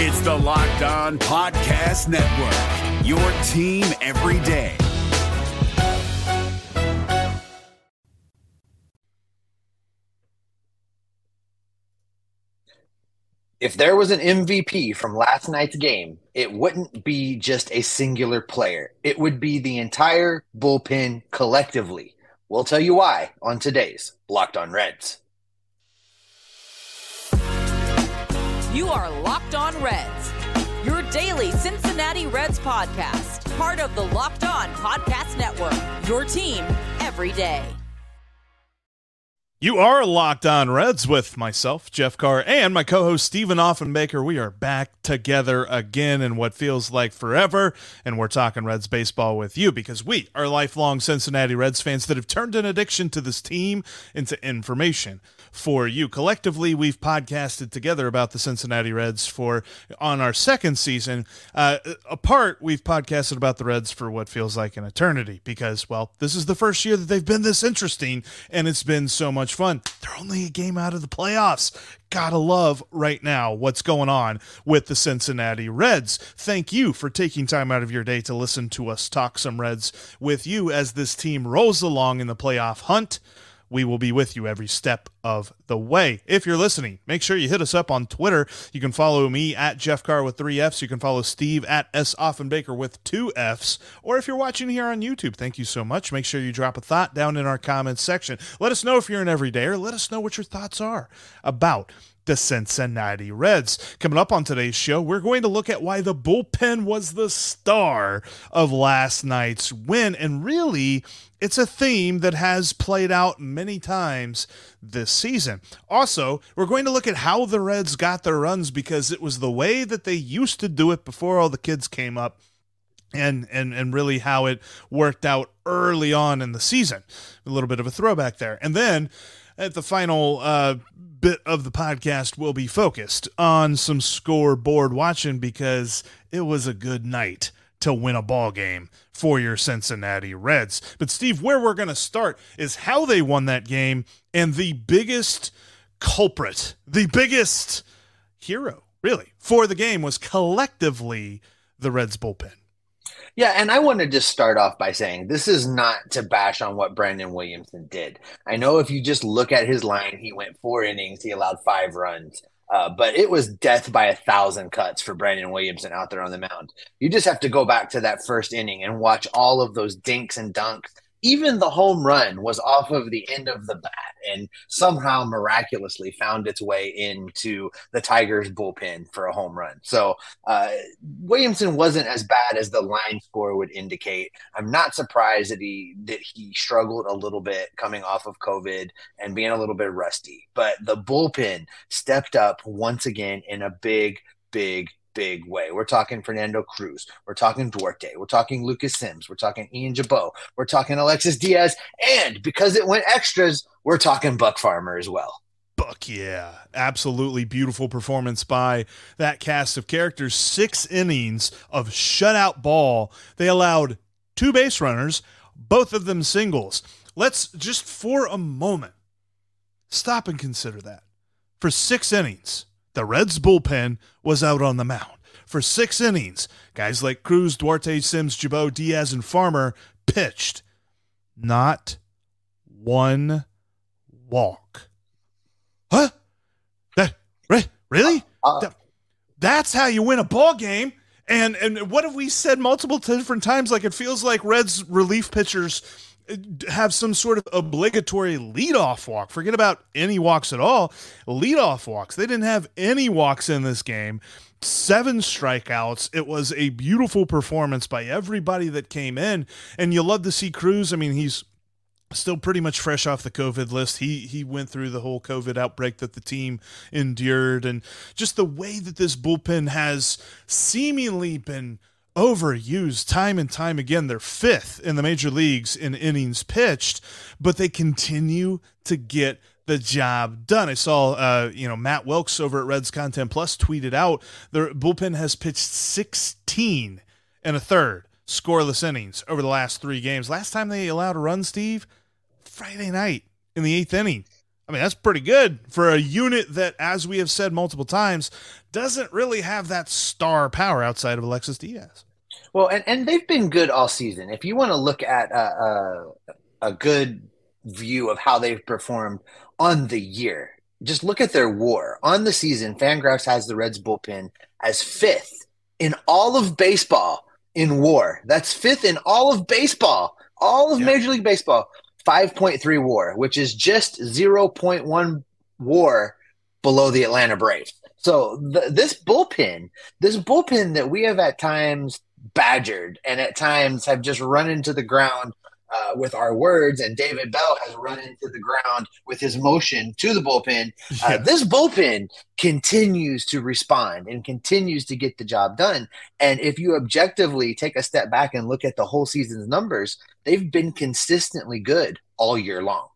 It's the Locked On Podcast Network, your team every day. If there was an MVP from last night's game, it wouldn't be just a singular player. It would be the entire bullpen collectively. We'll tell you why on today's Locked On Reds. You are Locked On Reds, your daily Cincinnati Reds podcast, part of the Locked On Podcast Network, your team every day. You are locked on Reds with myself, Jeff Carr, and my co host, Stephen Offenbaker. We are back together again in what feels like forever, and we're talking Reds baseball with you because we are lifelong Cincinnati Reds fans that have turned an addiction to this team into information for you. Collectively, we've podcasted together about the Cincinnati Reds for on our second season. Uh, apart, we've podcasted about the Reds for what feels like an eternity because, well, this is the first year that they've been this interesting, and it's been so much fun. They're only a game out of the playoffs. Gotta love right now what's going on with the Cincinnati Reds. Thank you for taking time out of your day to listen to us talk some Reds with you as this team rolls along in the playoff hunt we will be with you every step of the way. If you're listening, make sure you hit us up on Twitter. You can follow me at Jeff Carr with three F's. You can follow Steve at S. Offenbaker with two F's. Or if you're watching here on YouTube, thank you so much. Make sure you drop a thought down in our comments section. Let us know if you're an everydayer. Let us know what your thoughts are about the Cincinnati Reds. Coming up on today's show, we're going to look at why the bullpen was the star of last night's win. And really, it's a theme that has played out many times this season. Also, we're going to look at how the Reds got their runs because it was the way that they used to do it before all the kids came up and and and really how it worked out early on in the season. A little bit of a throwback there. And then at the final uh, bit of the podcast will be focused on some scoreboard watching because it was a good night to win a ball game for your Cincinnati Reds. But Steve, where we're going to start is how they won that game and the biggest culprit, the biggest hero, really, for the game was collectively the Reds bullpen. Yeah, and I want to just start off by saying this is not to bash on what Brandon Williamson did. I know if you just look at his line, he went four innings, he allowed five runs. Uh, but it was death by a thousand cuts for Brandon Williamson out there on the mound. You just have to go back to that first inning and watch all of those dinks and dunks even the home run was off of the end of the bat and somehow miraculously found its way into the Tigers bullpen for a home run. So uh, Williamson wasn't as bad as the line score would indicate. I'm not surprised that he that he struggled a little bit coming off of COVID and being a little bit rusty. But the bullpen stepped up once again in a big, big big way. We're talking Fernando Cruz. We're talking Duarte. We're talking Lucas Sims. We're talking Ian Gibaut. We're talking Alexis Diaz. And because it went extras, we're talking Buck Farmer as well. Buck, yeah. Absolutely beautiful performance by that cast of characters. Six innings of shutout ball. They allowed two base runners, both of them singles. Let's just for a moment stop and consider that. For six innings, the Reds bullpen was out on the mound. For six innings, guys like Cruz, Duarte, Sims, Gibaut, Diaz, and Farmer pitched. Not one walk. Huh? That really? Uh, uh, that's how you win a ball game. And and what have we said multiple different times? Like it feels like Reds relief pitchers have some sort of obligatory leadoff walk. Forget about any walks at all. Leadoff walks. They didn't have any walks in this game. Seven strikeouts. It was a beautiful performance by everybody that came in. And you love to see Cruz. I mean, he's still pretty much fresh off the COVID list. He he went through the whole COVID outbreak that the team endured and just the way that this bullpen has seemingly been overused time and time again. They're fifth in the major leagues in innings pitched, but they continue to get the job done. I saw, uh, you know, Matt Wilks over at Reds Content Plus tweeted out the bullpen has pitched 16 and a third scoreless innings over the last three games. Last time they allowed a run, Steve, Friday night in the eighth inning I mean, that's pretty good for a unit that, as we have said multiple times, doesn't really have that star power outside of Alexis Diaz. Well, and, and they've been good all season. If you want to look at a, a, a good view of how they've performed on the year, just look at their war. On the season, Fangraphs has the Reds bullpen as fifth in all of baseball in war. That's fifth in all of baseball, all of yeah. Major League Baseball. 5.3 war, which is just 0.1 war below the Atlanta Braves. So the, this bullpen, this bullpen that we have at times badgered and at times have just run into the ground uh, with our words, and David Bell has run into the ground with his motion to the bullpen. Uh, yeah. This bullpen continues to respond and continues to get the job done. And if you objectively take a step back and look at the whole season's numbers, they've been consistently good all year long.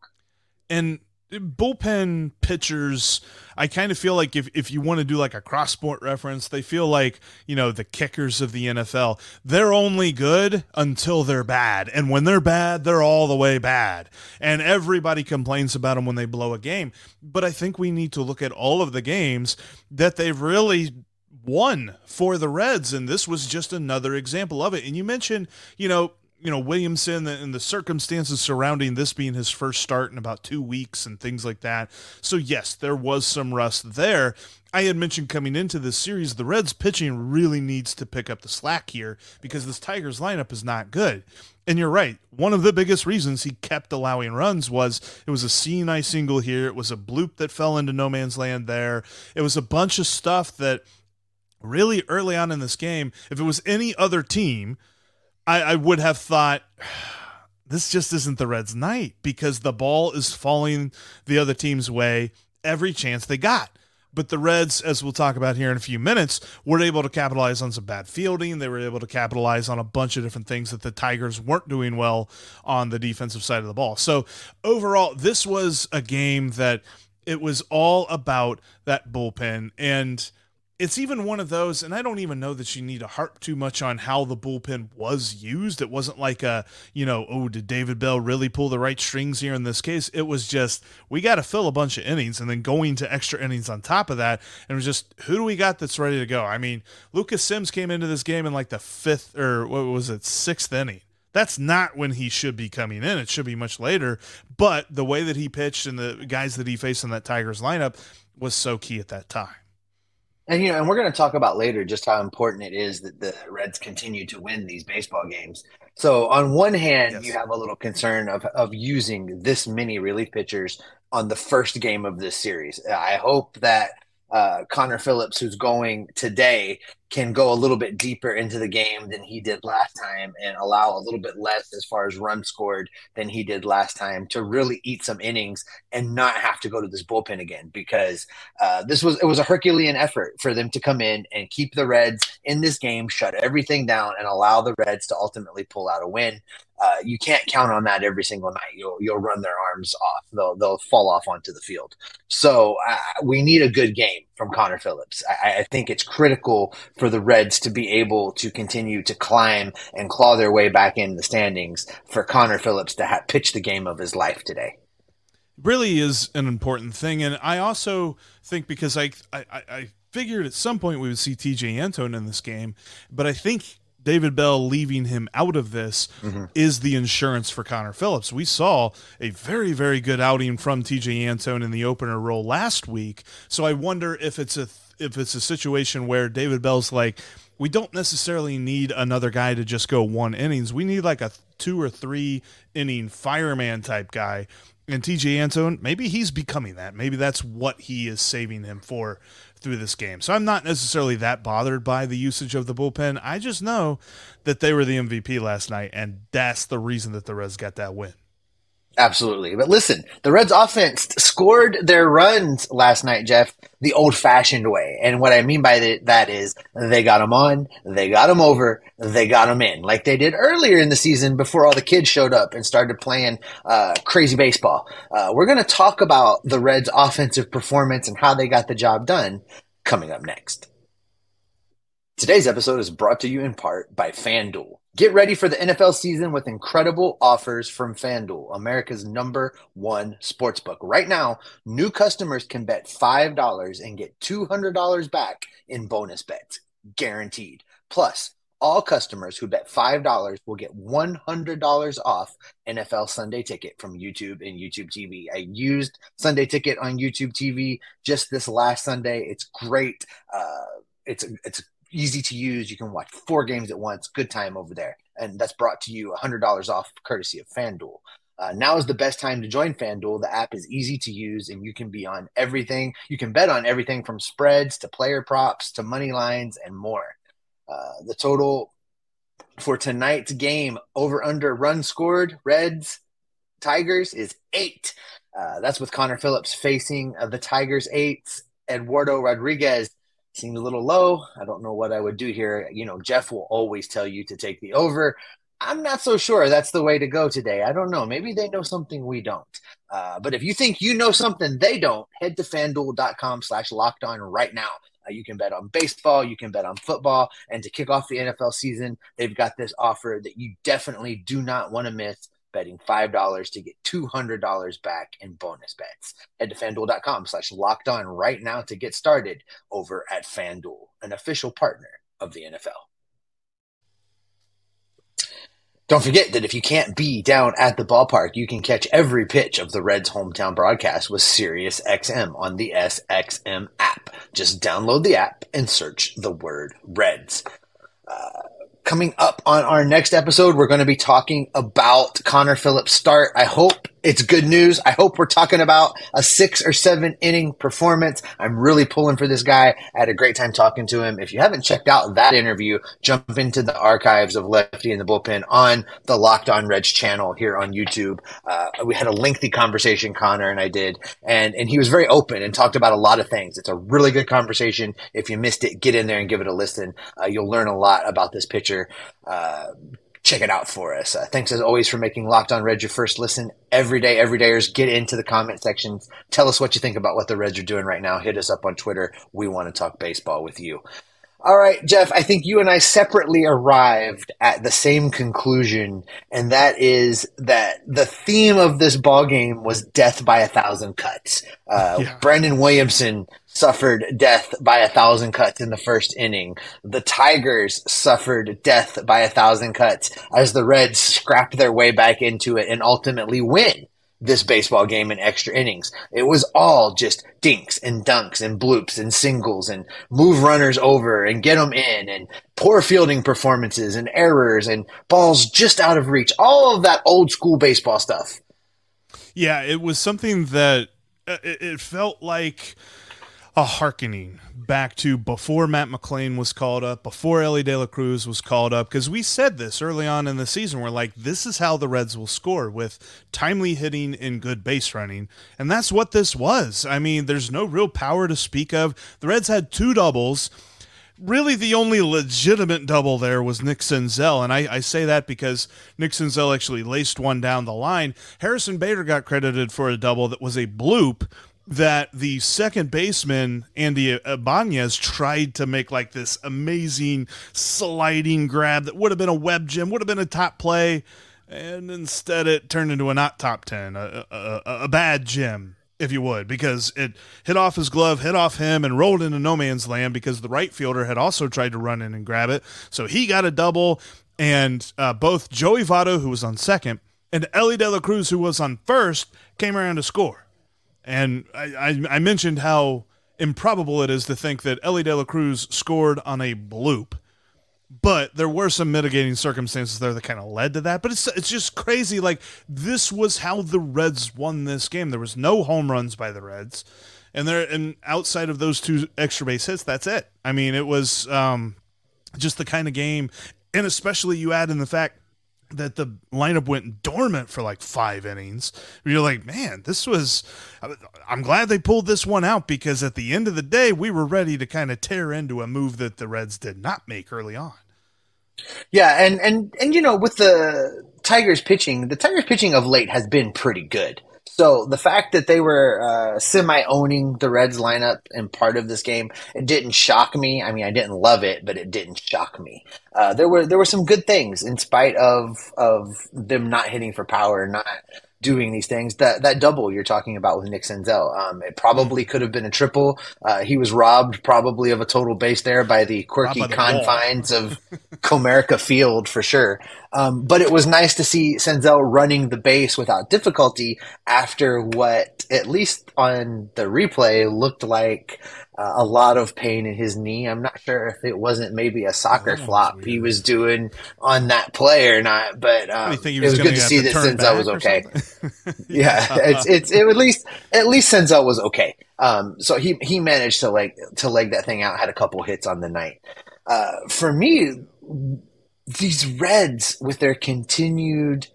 And bullpen pitchers i kind of feel like if, if you want to do like a cross sport reference they feel like you know the kickers of the nfl they're only good until they're bad. And when they're bad they're all the way bad. And everybody complains about them when they blow a game. But i think we need to look at all of the games that they've really won for the reds. And this was just another example of it. And you mentioned you know you know Williamson and the circumstances surrounding this being his first start in about two weeks and things like that. So yes, there was some rust there. I had mentioned coming into this series, the Reds pitching really needs to pick up the slack here because this Tigers lineup is not good. And you're right. One of the biggest reasons he kept allowing runs was it was a seeing-eye single here. It was a bloop that fell into no man's land there. It was a bunch of stuff that really early on in this game, if it was any other team, I, I would have thought this just isn't the Reds' night because the ball is falling the other team's way every chance they got. But the Reds, as we'll talk about here in a few minutes, were able to capitalize on some bad fielding. They were able to capitalize on a bunch of different things that the Tigers weren't doing well on the defensive side of the ball. So overall, this was a game that it was all about that bullpen. And it's even one of those, and I don't even know that you need to harp too much on how the bullpen was used. It wasn't like a, you know, oh, did David Bell really pull the right strings here in this case? It was just, we got to fill a bunch of innings and then going to extra innings on top of that. And it was just, who do we got that's ready to go? I mean, Lucas Sims came into this game in like the fifth, or what was it, sixth inning. That's not when he should be coming in. It should be much later. But the way that he pitched and the guys that he faced in that Tigers lineup was so key at that time. And you know, and we're going to talk about later just how important it is that the Reds continue to win these baseball games. So on one hand, yes. you have a little concern of of using this many relief pitchers on the first game of this series. I hope that uh, Connor Phillips, who's going today, can go a little bit deeper into the game than he did last time and allow a little bit less as far as runs scored than he did last time to really eat some innings and not have to go to this bullpen again because uh, this was it was a Herculean effort for them to come in and keep the Reds in this game, shut everything down, and allow the Reds to ultimately pull out a win. Uh, you can't count on that every single night. You'll you'll run their arms off. They'll they'll fall off onto the field. So uh, we need a good game from Connor Phillips. I, I, think it's critical for the Reds to be able to continue to climb and claw their way back in the standings. For Connor Phillips to ha- pitch the game of his life today, really is an important thing. And I also think because I I, I figured at some point we would see T.J. Antone in this game, but I think David Bell leaving him out of this mm-hmm. is the insurance for Connor Phillips. We saw a very, very good outing from TJ Antone in the opener role last week. So I wonder if it's a if it's a situation where David Bell's like, we don't necessarily need another guy to just go one innings. We need like a two or three inning fireman type guy. And TJ Antone, maybe he's becoming that. Maybe that's what he is saving him for through this game. So I'm not necessarily that bothered by the usage of the bullpen. I just know that they were the MVP last night, and that's the reason that the Reds got that win. Absolutely. But listen, the Reds offense scored their runs last night, Jeff, the old fashioned way. And what I mean by that is they got them on, they got them over, they got them in, like they did earlier in the season before all the kids showed up and started playing uh, crazy baseball. Uh, we're going to talk about the Reds offensive performance and how they got the job done coming up next. Today's episode is brought to you in part by FanDuel. Get ready for the NFL season with incredible offers from FanDuel, America's number one sportsbook. Right now, new customers can bet $5 and get $200 back in bonus bets, guaranteed. Plus, all customers who bet $5 will get $100 off NFL Sunday Ticket from YouTube and YouTube TV. I used Sunday Ticket on YouTube TV just this last Sunday. It's great. Uh, it's it's easy to use. You can watch four games at once. Good time over there. And that's brought to you $100 off courtesy of FanDuel. Uh, now is the best time to join FanDuel. The app is easy to use and you can be on everything. You can bet on everything from spreads to player props to money lines and more. Uh, the total for tonight's game over under run scored Reds Tigers is eight. Uh, that's with Connor Phillips facing uh, the Tigers eights. Eduardo Rodriguez seemed a little low. I don't know what I would do here. You know, Jeff will always tell you to take the over. I'm not so sure that's the way to go today. I don't know. Maybe they know something we don't. Uh, but if you think you know something they don't, head to fanduel.com slash locked on right now. Uh, you can bet on baseball, you can bet on football. And to kick off the NFL season, they've got this offer that you definitely do not want to miss betting $5 to get $200 back in bonus bets. Head to fanduel.com slash locked on right now to get started over at FanDuel, an official partner of the NFL. Don't forget that if you can't be down at the ballpark, you can catch every pitch of the Reds' hometown broadcast with SiriusXM on the SXM app. Just download the app and search the word Reds. Uh, coming up on our next episode, we're going to be talking about Connor Phillips' start. I hope it's good news. I hope we're talking about a six or seven inning performance. I'm really pulling for this guy. I had a great time talking to him. If you haven't checked out that interview, jump into the archives of Lefty in the Bullpen on the Locked On Reds channel here on YouTube. Uh, we had a lengthy conversation, Connor and I did, and, and he was very open and talked about a lot of things. It's a really good conversation. If you missed it, get in there and give it a listen. Uh, you'll learn a lot about this pitcher. Uh, check it out for us. Uh, thanks as always for making Locked On Reds your first listen every day. Everydayers, get into the comment sections. Tell us what you think about what the Reds are doing right now. Hit us up on Twitter. We want to talk baseball with you. All right, Jeff, I think you and I separately arrived at the same conclusion, and that is that the theme of this ball game was death by a thousand cuts. Uh, yeah. Brandon Williamson suffered death by a thousand cuts in the first inning. The Tigers suffered death by a thousand cuts as the Reds scrapped their way back into it and ultimately win this baseball game in extra innings. It was all just dinks and dunks and bloops and singles and move runners over and get them in and poor fielding performances and errors and balls just out of reach. All of that old school baseball stuff. Yeah, it was something that uh, it felt like a hearkening back to before Matt McLain was called up, before Elly De La Cruz was called up, because we said this early on in the season. We're like, this is how the Reds will score with timely hitting and good base running. And that's what this was. I mean, there's no real power to speak of. The Reds had two doubles. Really, the only legitimate double there was Nick Senzel. And I, I say that because Nick Senzel actually laced one down the line. Harrison Bader got credited for a double that was a bloop that the second baseman Andy Ibanez tried to make like this amazing sliding grab that would have been a web gem, would have been a top play, and instead it turned into a not top ten, a, a, a bad gem, if you would, because it hit off his glove, hit off him, and rolled into no man's land because the right fielder had also tried to run in and grab it, so he got a double, and uh, both Joey Votto, who was on second, and Elly De La Cruz, who was on first, came around to score. And I, I, I mentioned how improbable it is to think that Elly De La Cruz scored on a bloop. But there were some mitigating circumstances there that kind of led to that. But it's it's just crazy. Like this was how the Reds won this game. There was no home runs by the Reds, and there and outside of those two extra base hits, that's it. I mean, it was um, just the kind of game, and especially you add in the fact that the lineup went dormant for like five innings. You're like, man, this was. I'm glad they pulled this one out because at the end of the day, we were ready to kind of tear into a move that the Reds did not make early on. Yeah, and and and you know, with the Tigers pitching, the Tigers pitching of late has been pretty good. So the fact that they were uh, semi owning the Reds lineup in part of this game, it didn't shock me. I mean, I didn't love it, but it didn't shock me. Uh, there were there were some good things in spite of of them not hitting for power, not doing these things. That that double you're talking about with Nick Senzel, um, it probably could have been a triple. Uh, he was robbed probably of a total base there by the quirky by the confines of Comerica Field for sure. Um, but it was nice to see Senzel running the base without difficulty after what, at least on the replay, looked like uh, a lot of pain in his knee. I'm not sure if it wasn't maybe a soccer oh, flop he was doing on that play or not, but um, was it was good to see that Senzel was okay. yeah, it's it's it, at least at least Senzel was okay. Um, so he he managed to like to leg that thing out. Had a couple hits on the night. Uh, for me, these Reds with their continued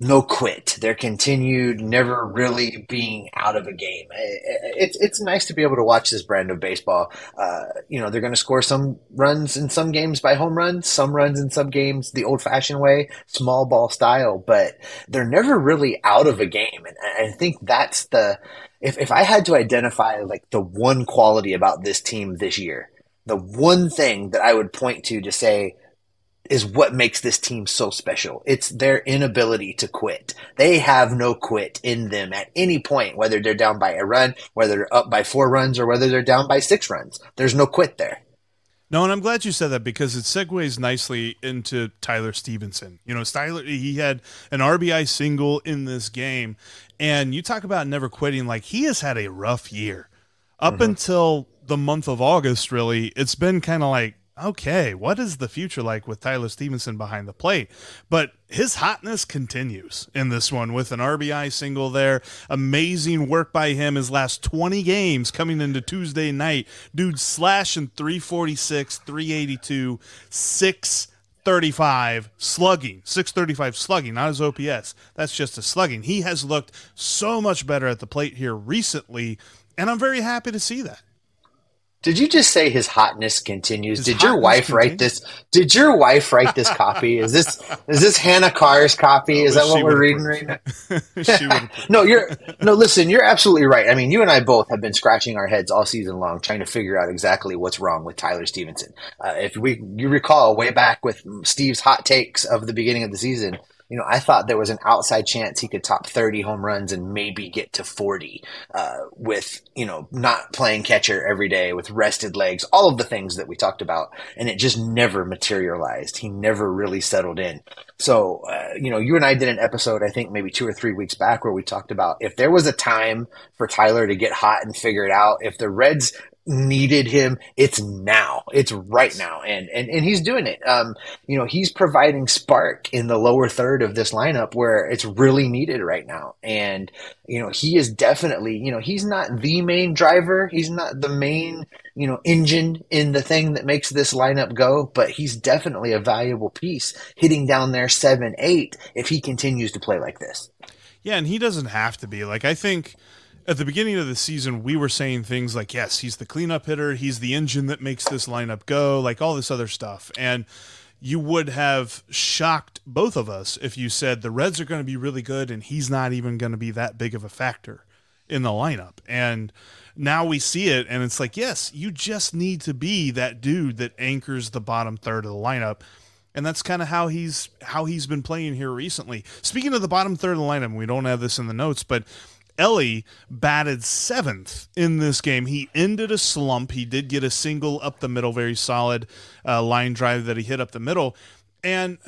no quit, their continued never really being out of a game. It's it's nice to be able to watch this brand of baseball. Uh, you know, they're going to score some runs in some games by home runs, some runs in some games the old fashioned way, small ball style, but they're never really out of a game. And I think that's the if if I had to identify like the one quality about this team this year, the one thing that I would point to to say is what makes this team so special. It's their inability to quit. They have no quit in them at any point, whether they're down by a run, whether they're up by four runs, or whether they're down by six runs. There's no quit there. No, and I'm glad you said that because it segues nicely into Tyler Stephenson. You know, Tyler he had an RBI single in this game, and you talk about never quitting. Like he has had a rough year up mm-hmm. until the month of August. Really, it's been kind of like okay, what is the future like with Tyler Stephenson behind the plate? But his hotness continues in this one with an RBI single there. Amazing work by him his last 20 games coming into Tuesday night. Dude slashing 346, 382, 635 slugging, 635 slugging, not his OPS. That's just a slugging. He has looked so much better at the plate here recently, and I'm very happy to see that. Did you just say his hotness continues? His Did your wife continues? write this? Did your wife write this copy? Is this is this Hannah Carr's copy? Is that what we're reading right now? no, you're no. Listen, you're absolutely right. I mean, you and I both have been scratching our heads all season long trying to figure out exactly what's wrong with Tyler Stephenson. Uh, if we you recall way back with Steve's hot takes of the beginning of the season, you know, I thought there was an outside chance he could top 30 home runs and maybe get to 40 uh, with, you know, not playing catcher every day with rested legs, all of the things that we talked about. And it just never materialized. He never really settled in. So, uh, you know, you and I did an episode, I think maybe two or three weeks back, where we talked about if there was a time for Tyler to get hot and figure it out, if the Reds needed him it's now. It's right now. And and, and he's doing it. Um you know he's providing spark in the lower third of this lineup where it's really needed right now. And you know he is definitely you know he's not the main driver. He's not the main you know engine in the thing that makes this lineup go but he's definitely a valuable piece hitting down there 7 8 if he continues to play like this. Yeah and he doesn't have to be. Like i think at the beginning of the season, we were saying things like, yes, he's the cleanup hitter, he's the engine that makes this lineup go, like all this other stuff. And you would have shocked both of us if you said the Reds are going to be really good and he's not even going to be that big of a factor in the lineup. And now we see it, and it's like, yes, you just need to be that dude that anchors the bottom third of the lineup and that's kind of how he's how he's been playing here recently. Speaking of the bottom third of the lineup, we don't have this in the notes, but Elly batted seventh in this game. He ended a slump. He did get a single up the middle, very solid uh, line drive that he hit up the middle. And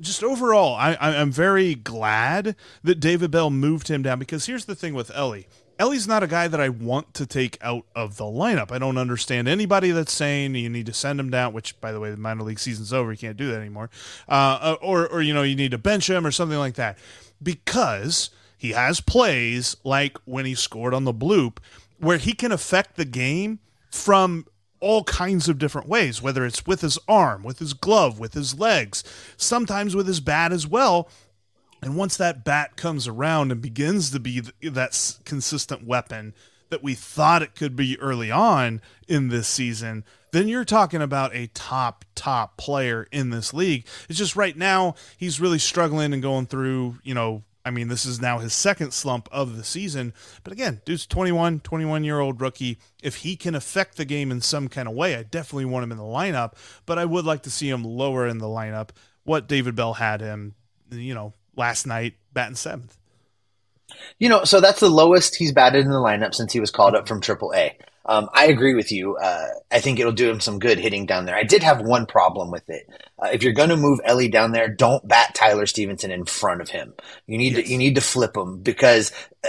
just overall, I, I'm very glad that David Bell moved him down because here's the thing with Elly. Elly's not a guy that I want to take out of the lineup. I don't understand anybody that's saying you need to send him down, which, by the way, the minor league season's over. You can't do that anymore. Uh, or, or, you know, you need to bench him or something like that. Because – he has plays like when he scored on the bloop where he can affect the game from all kinds of different ways, whether it's with his arm, with his glove, with his legs, sometimes with his bat as well. And once that bat comes around and begins to be that consistent weapon that we thought it could be early on in this season, then you're talking about a top, top player in this league. It's just right now he's really struggling and going through, you know, I mean, this is now his second slump of the season. But again, dude's 21, 21 year old rookie. If he can affect the game in some kind of way, I definitely want him in the lineup. But I would like to see him lower in the lineup. What David Bell had him, you know, last night, batting seventh. You know, so that's the lowest he's batted in the lineup since he was called up from AAA. Um, I agree with you. Uh, I think it'll do him some good hitting down there. I did have one problem with it. Uh, if you're going to move Elly down there, don't bat Tyler Stephenson in front of him. You need yes. to you need to flip him because uh,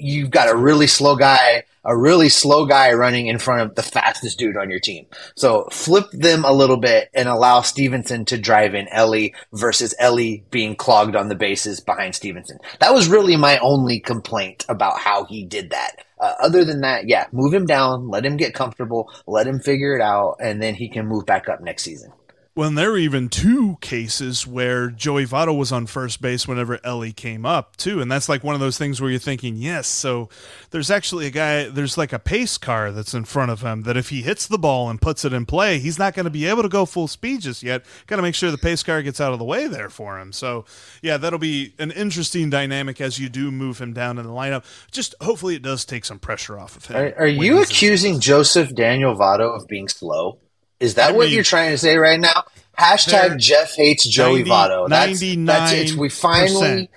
you've got a really slow guy, a really slow guy running in front of the fastest dude on your team. So flip them a little bit and allow Stephenson to drive in Elly versus Elly being clogged on the bases behind Stephenson. That was really my only complaint about how he did that. Uh, other than that, yeah, move him down, let him get comfortable, let him figure it out, and then he can move back up next season. Well, there were even two cases where Joey Votto was on first base whenever Elly came up, too. And that's like one of those things where you're thinking, yes, so there's actually a guy, there's like a pace car that's in front of him that if he hits the ball and puts it in play, he's not going to be able to go full speed just yet. Got to make sure the pace car gets out of the way there for him. So, yeah, that'll be an interesting dynamic as you do move him down in the lineup. Just hopefully it does take some pressure off of him. Are, are you accusing Joseph Daniel Votto of being slow? Is that I what mean, you're trying to say right now? Hashtag Jeff hates Joey 90, Votto. That's, that's it. We finally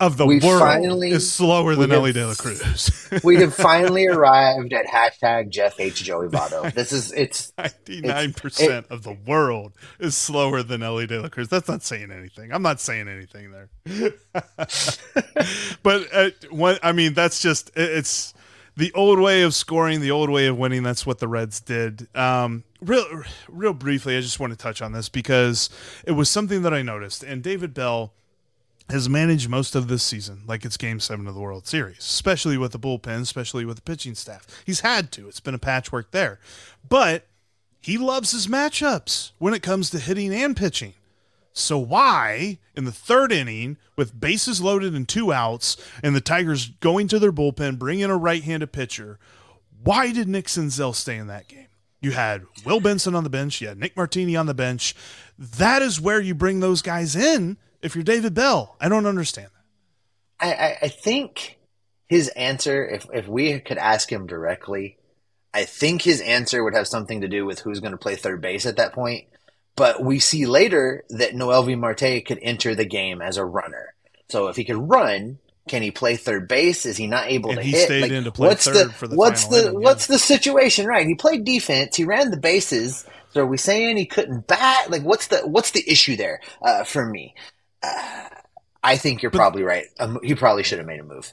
of the world finally, is slower than Elly De La Cruz. we have finally arrived at hashtag Jeff hates Joey Votto. This is it's ninety nine percent of the world is slower than Elly De La Cruz. That's not saying anything. I'm not saying anything there. but uh, what I mean, that's just it's the old way of scoring, the old way of winning. That's what the Reds did. Um, real, real briefly, I just want to touch on this because it was something that I noticed. And David Bell has managed most of this season like it's Game Seven of the World Series, especially with the bullpen, especially with the pitching staff. He's had to. It's been a patchwork there, but he loves his matchups when it comes to hitting and pitching. So why, in the third inning, with bases loaded and two outs, and the Tigers going to their bullpen, bring in a right-handed pitcher, why did Nick Senzel stay in that game? You had Will Benson on the bench, you had Nick Martini on the bench. That is where you bring those guys in if you're David Bell. I don't understand that. I, I think his answer, if if we could ask him directly, I think his answer would have something to do with who's going to play third base at that point. But we see later that Noelvi Marte could enter the game as a runner. So if he could run, can he play third base? Is he not able and to he hit? Stayed like, in to play what's the, the what's the inning, what's yeah. the situation? Right, he played defense. He ran the bases. So are we saying he couldn't bat? Like what's the what's the issue there uh, for me? Uh, I think you're but, probably right. Um, he probably should have made a move.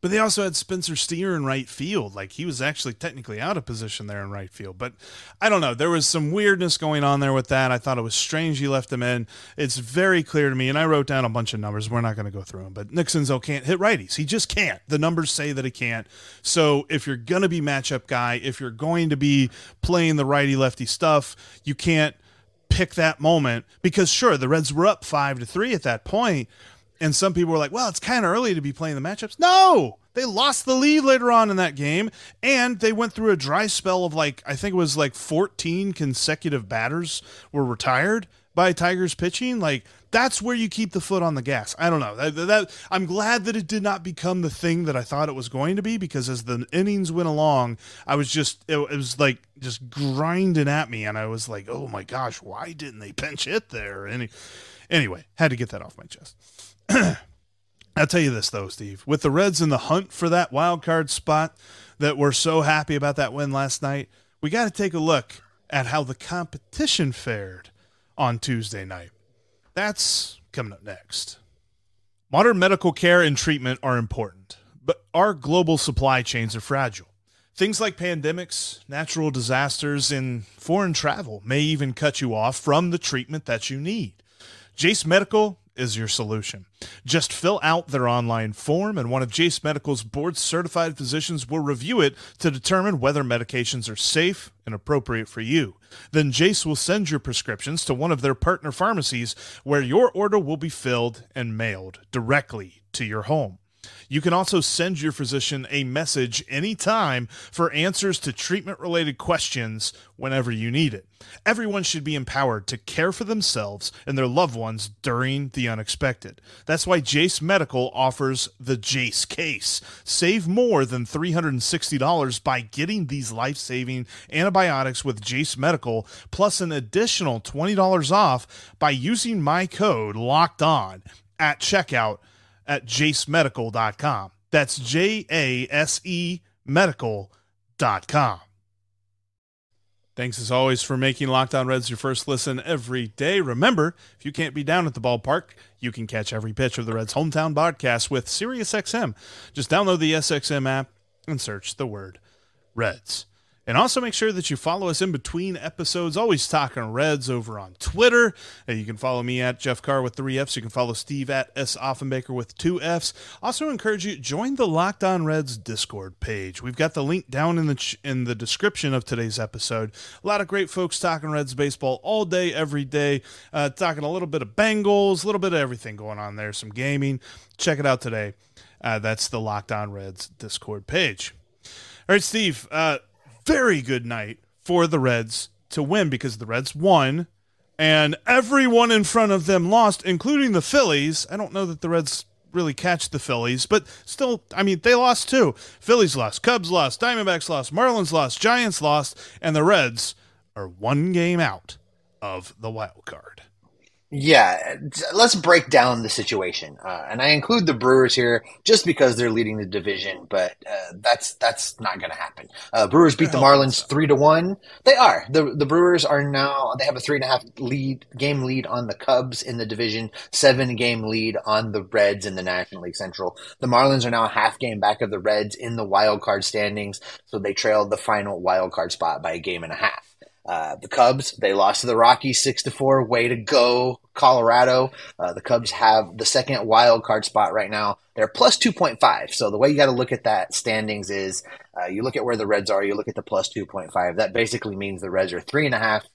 But they also had Spencer Steer in right field. Like he was actually technically out of position there in right field. But I don't know. There was some weirdness going on there with that. I thought it was strange he left him in. It's very clear to me, and I wrote down a bunch of numbers. We're not going to go through them. But Senzel can't hit righties. He just can't. The numbers say that he can't. So if you're going to be matchup guy, if you're going to be playing the righty lefty stuff, you can't pick that moment because sure the Reds were up five to three at that point and some people were like, well, it's kind of early to be playing the matchups. No, they lost the lead later on in that game. And they went through a dry spell of like, I think it was like 14 consecutive batters were retired by Tigers pitching. Like, that's where you keep the foot on the gas. I don't know. That, that, I'm glad that it did not become the thing that I thought it was going to be because as the innings went along, I was just it, it was like just grinding at me, and I was like, oh my gosh, why didn't they pinch hit there? Any, anyway, had to get that off my chest. I'll tell you this though, Steve. With the Reds in the hunt for that wild card spot that we're so happy about that win last night, we got to take a look at how the competition fared on Tuesday night. That's coming up next. Modern medical care and treatment are important, but our global supply chains are fragile. Things like pandemics, natural disasters, and foreign travel may even cut you off from the treatment that you need. Jase Medical is your solution. Just fill out their online form, and one of Jase Medical's board certified physicians will review it to determine whether medications are safe and appropriate for you. Then Jase will send your prescriptions to one of their partner pharmacies where your order will be filled and mailed directly to your home. You can also send your physician a message anytime for answers to treatment related questions whenever you need it. Everyone should be empowered to care for themselves and their loved ones during the unexpected. That's why Jase Medical offers the Jase case. Save more than $360 by getting these life saving antibiotics with Jase Medical, plus an additional $20 off by using my code locked on at checkout at jasemedical.com. That's J A S E medical.com. Thanks as always for making Locked On Reds your first listen every day. Remember, if you can't be down at the ballpark, you can catch every pitch of the Reds' hometown broadcast with SiriusXM. Just download the SXM app and search the word Reds. And also make sure that you follow us in between episodes. Always talking Reds over on Twitter. And you can follow me at Jeff Carr with three Fs. You can follow Steve at S Offenbaker with two Fs. Also encourage you join the Locked On Reds Discord page. We've got the link down in the ch- in the description of today's episode. A lot of great folks talking Reds baseball all day, every day. Uh, talking a little bit of Bengals, a little bit of everything going on there. Some gaming. Check it out today. Uh, that's the Locked On Reds Discord page. All right, Steve. Uh, very good night for the Reds to win because the Reds won and everyone in front of them lost, including the Phillies. I don't know that the Reds really catch the Phillies, but still, I mean, they lost too. Phillies lost, Cubs lost, Diamondbacks lost, Marlins lost, Giants lost, and the Reds are one game out of the wild card. Yeah, let's break down the situation, uh, and I include the Brewers here just because they're leading the division, but uh, that's that's not going to happen. Uh, Brewers beat the Marlins three to one. They are the the Brewers are now they have a three and a half lead game lead on the Cubs in the division, seven game lead on the Reds in the National League Central. The Marlins are now a half game back of the Reds in the wild card standings, so they trailed the final wild card spot by a game and a half. Uh, the Cubs, they lost to the Rockies six to four. Way to go, Colorado. Uh, the Cubs have the second wild card spot right now. They're plus 2.5. So the way you got to look at that standings is uh, you look at where the Reds are, you look at the plus 2.5. That basically means the Reds are three and a half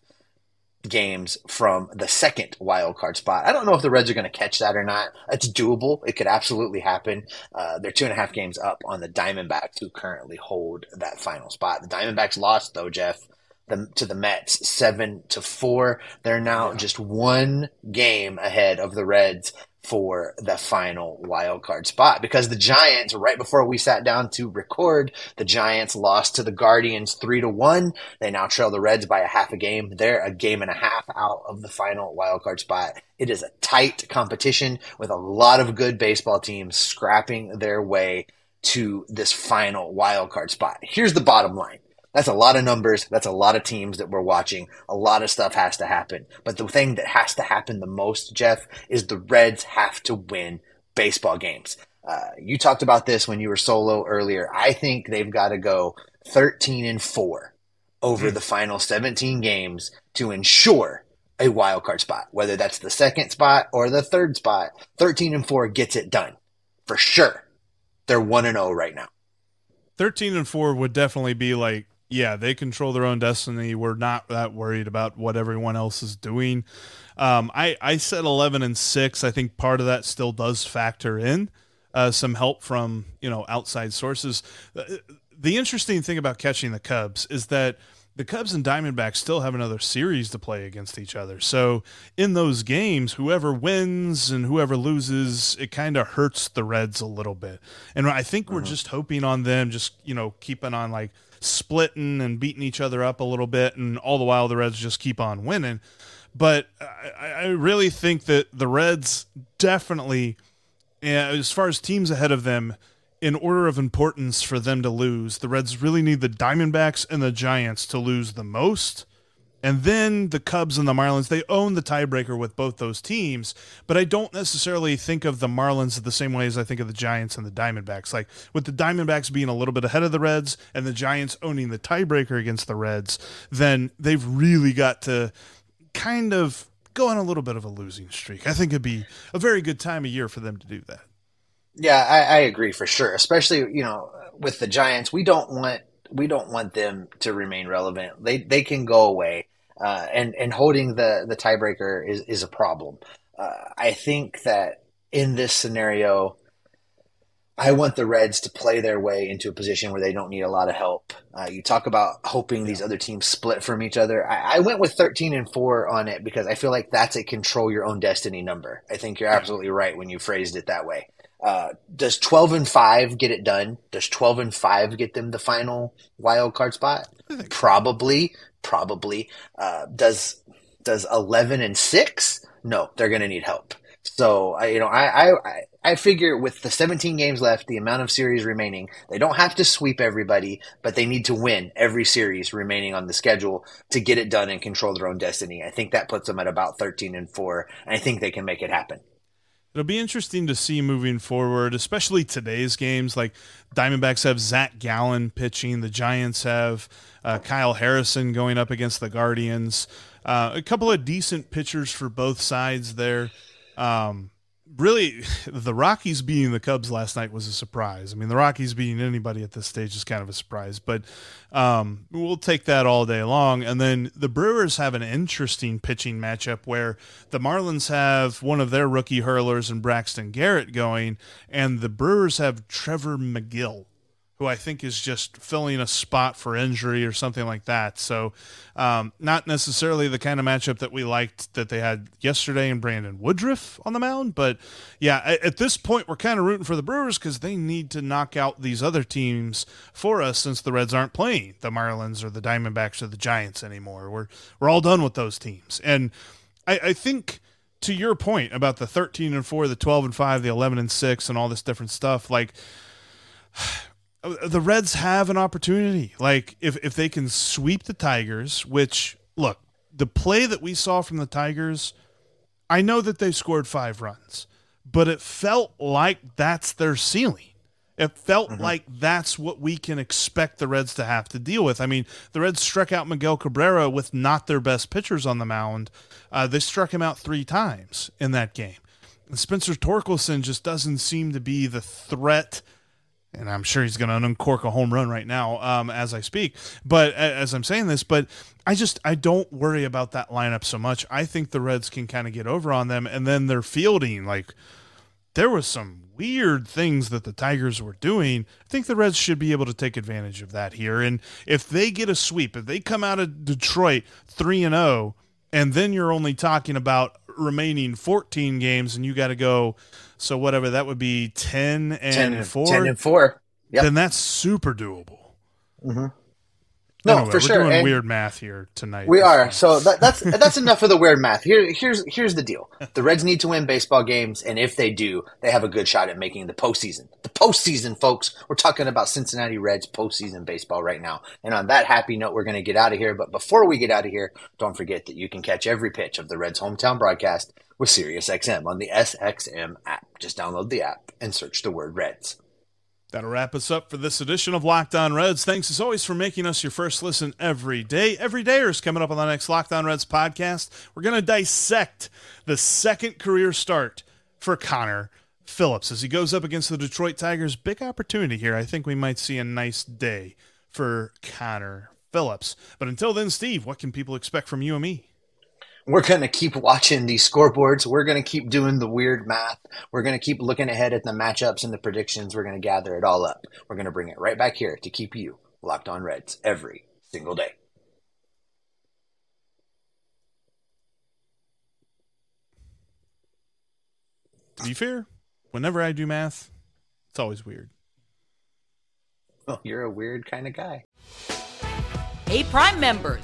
games from the second wild card spot. I don't know if the Reds are going to catch that or not. It's doable. It could absolutely happen. Uh, they're two and a half games up on the Diamondbacks, who currently hold that final spot. The Diamondbacks lost though, Jeff the, to the Mets seven to four. They're now yeah. just one game ahead of the Reds for the final wild card spot because the Giants, right before we sat down to record, the Giants lost to the Guardians three to one. They now trail the Reds by a half a game. They're a game and a half out of the final wild card spot. It is a tight competition with a lot of good baseball teams scrapping their way to this final wild card spot. Here's the bottom line. That's a lot of numbers. That's a lot of teams that we're watching. A lot of stuff has to happen. But the thing that has to happen the most, Jeff, is the Reds have to win baseball games. Uh, you talked about this when you were solo earlier. I think they've got to go 13 and 4 over mm. the final 17 games to ensure a wild card spot, whether that's the second spot or the third spot. 13 and 4 gets it done for sure. They're 1 and 0 right now. 13 and 4 would definitely be like yeah, they control their own destiny. We're not that worried about what everyone else is doing. Um, I I said eleven and six. I think part of that still does factor in uh, some help from you know outside sources. Uh, the interesting thing about catching the Cubs is that the Cubs and Diamondbacks still have another series to play against each other. So in those games, whoever wins and whoever loses, it kind of hurts the Reds a little bit. And I think we're mm-hmm. just hoping on them, just you know, keeping on like splitting and beating each other up a little bit, and all the while the Reds just keep on winning. But I, I really think that the Reds definitely, as far as teams ahead of them, in order of importance for them to lose, the Reds really need the Diamondbacks and the Giants to lose the most and then the Cubs and the Marlins, they own the tiebreaker with both those teams, but I don't necessarily think of the Marlins the same way as I think of the Giants and the Diamondbacks. Like with the Diamondbacks being a little bit ahead of the Reds and the Giants owning the tiebreaker against the Reds, then they've really got to kind of go on a little bit of a losing streak. I think it'd be a very good time of year for them to do that. Yeah, I, I agree for sure. Especially, you know, with the Giants, we don't want we don't want them to remain relevant. They they can go away uh, and and holding the the tiebreaker is is a problem. Uh, I think that in this scenario, I want the Reds to play their way into a position where they don't need a lot of help. Uh, you talk about hoping these other teams split from each other. I, I, went with 13 and 4 on it because I feel like that's a control your own destiny number. I think you're absolutely right when you phrased it that way. Uh, does 12 and 5 get it done? Does 12 and 5 get them the final wild card spot? Probably, probably. Uh, does does 11 and 6? No, they're going to need help. So I, you know, I, I, I figure with the 17 games left, the amount of series remaining, they don't have to sweep everybody, but they need to win every series remaining on the schedule to get it done and control their own destiny. I think that puts them at about 13 and four, and I think they can make it happen. It'll be interesting to see moving forward, especially today's games. Like Diamondbacks have Zach Gallen pitching, the Giants have uh, Kyle Harrison going up against the Guardians. Uh, a couple of decent pitchers for both sides there. Um, really, the Rockies beating the Cubs last night was a surprise. I mean, the Rockies beating anybody at this stage is kind of a surprise, but um, we'll take that all day long. And then the Brewers have an interesting pitching matchup where the Marlins have one of their rookie hurlers and Braxton Garrett going, and the Brewers have Trevor Megill who I think is just filling a spot for injury or something like that. So, um, not necessarily the kind of matchup that we liked that they had yesterday in Brandon Woodruff on the mound. But yeah, at this point, we're kind of rooting for the Brewers because they need to knock out these other teams for us since the Reds aren't playing the Marlins or the Diamondbacks or the Giants anymore. We're, we're all done with those teams. And I, I think to your point about the 13 and 4, the 12 and 5, the 11 and 6, and all this different stuff, like the Reds have an opportunity. Like if if they can sweep the Tigers, which look, the play that we saw from the Tigers, I know that they scored 5 runs, but it felt like that's their ceiling. It felt mm-hmm. like that's what we can expect the Reds to have to deal with. I mean, the Reds struck out Miguel Cabrera with not their best pitchers on the mound. Uh, they struck him out three times in that game. And Spencer Torkelson just doesn't seem to be the threat – and I'm sure he's going to uncork a home run right now um, as I speak. But as I'm saying this, but I just I don't worry about that lineup so much. I think the Reds can kind of get over on them, and then their fielding, like there was some weird things that the Tigers were doing. I think the Reds should be able to take advantage of that here. And if they get a sweep, if they come out of Detroit three and zero, oh, and then you're only talking about remaining 14 games, and you got to go so whatever that would be 10 and 10, 4. 10 and 4. Yep. Then that's super doable. Mm-hmm. No, anyway, for we're sure. Doing and weird math here tonight. We are. So that, that's that's enough of the weird math. Here, here's here's the deal. The Reds need to win baseball games, and if they do, they have a good shot at making the postseason. The postseason, folks. We're talking about Cincinnati Reds postseason baseball right now. And on that happy note, we're going to get out of here. But before we get out of here, don't forget that you can catch every pitch of the Reds hometown broadcast with SiriusXM on the SXM app. Just download the app and search the word Reds. That'll wrap us up for this edition of Locked On Reds. Thanks as always for making us your first listen every day. Every day is coming up on the next Locked On Reds podcast. We're going to dissect the second career start for Connor Phillips as he goes up against the Detroit Tigers. Big opportunity here. I think we might see a nice day for Connor Phillips. But until then, Steve, what can people expect from you and me? We're going to keep watching these scoreboards. We're going to keep doing the weird math. We're going to keep looking ahead at the matchups and the predictions. We're going to gather it all up. We're going to bring it right back here to keep you locked on Reds every single day. To be fair, whenever I do math, it's always weird. Well, you're a weird kind of guy. Hey, Prime members